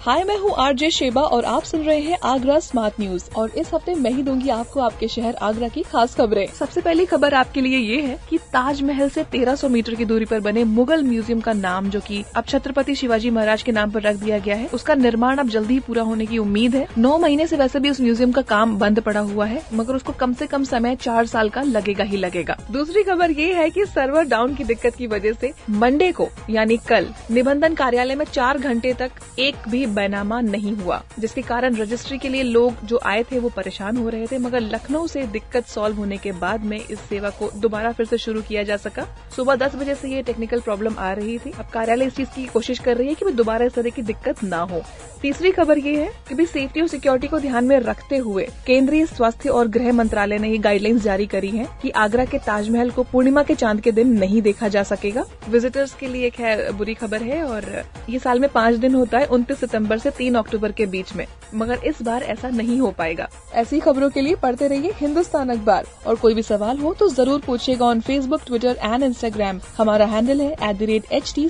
हाय, मैं हूँ RJ Sheba और आप सुन रहे हैं आगरा स्मार्ट न्यूज़। और इस हफ़्ते मैं ही दूँगी आपको आपके शहर आगरा की खास खबरें। सबसे पहली खबर आपके लिए ये है कि ताजमहल से 1300 मीटर की दूरी पर बने मुगल म्यूज़ियम का नाम, जो कि अब छत्रपति शिवाजी महाराज के नाम पर रख दिया गया है, उसका निर्माण अब जल्दी ही पूरा होने की उम्मीद है। नौ महीने ऐसी वैसे भी उस म्यूज़ियम का काम बंद पड़ा हुआ है, मगर उसको कम ऐसी कम समय चार साल का लगेगा ही लगेगा। दूसरी खबर ये है की सर्वर डाउन की दिक्कत की वजह ऐसी मंडे को, यानी कल, निबंधन कार्यालय में चार घंटे तक एक भी बैनामा नहीं हुआ, जिसके कारण रजिस्ट्री के लिए लोग जो आए थे वो परेशान हो रहे थे, मगर लखनऊ से दिक्कत सॉल्व होने के बाद में इस सेवा को दोबारा फिर से शुरू किया जा सका। सुबह दस बजे से ये टेक्निकल प्रॉब्लम आ रही थी। अब कार्यालय इस चीज़ की कोशिश कर रही है कि दोबारा इस तरह की दिक्कत ना हो। तीसरी खबर ये है कि भी सेफ्टी और सिक्योरिटी को ध्यान में रखते हुए केंद्रीय स्वास्थ्य और गृह मंत्रालय ने ये गाइडलाइंस जारी करी है कि आगरा के ताजमहल को पूर्णिमा के चाँद के दिन नहीं देखा जा सकेगा। विजिटर्स के लिए खैर बुरी खबर है और ये साल में पाँच दिन होता है, उनतीस सितंबर से तीन अक्टूबर के बीच में। मगर इस बार ऐसा नहीं हो पाएगा। ऐसी खबरों के लिए पढ़ते रहिए हिंदुस्तान अखबार। और कोई भी सवाल हो तो ज़रूर पूछेगा on Facebook Twitter and Instagram हमारा हैंडल है at the rate H T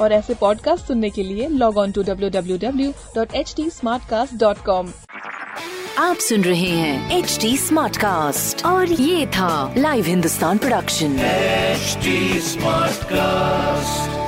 और ऐसे पॉडकास्ट सुनने के लिए log on to W W W dot H T com आप सुन रहे हैं एच डी स्मार्ट कास्ट और ये था live Hindustan production HD Smartcast.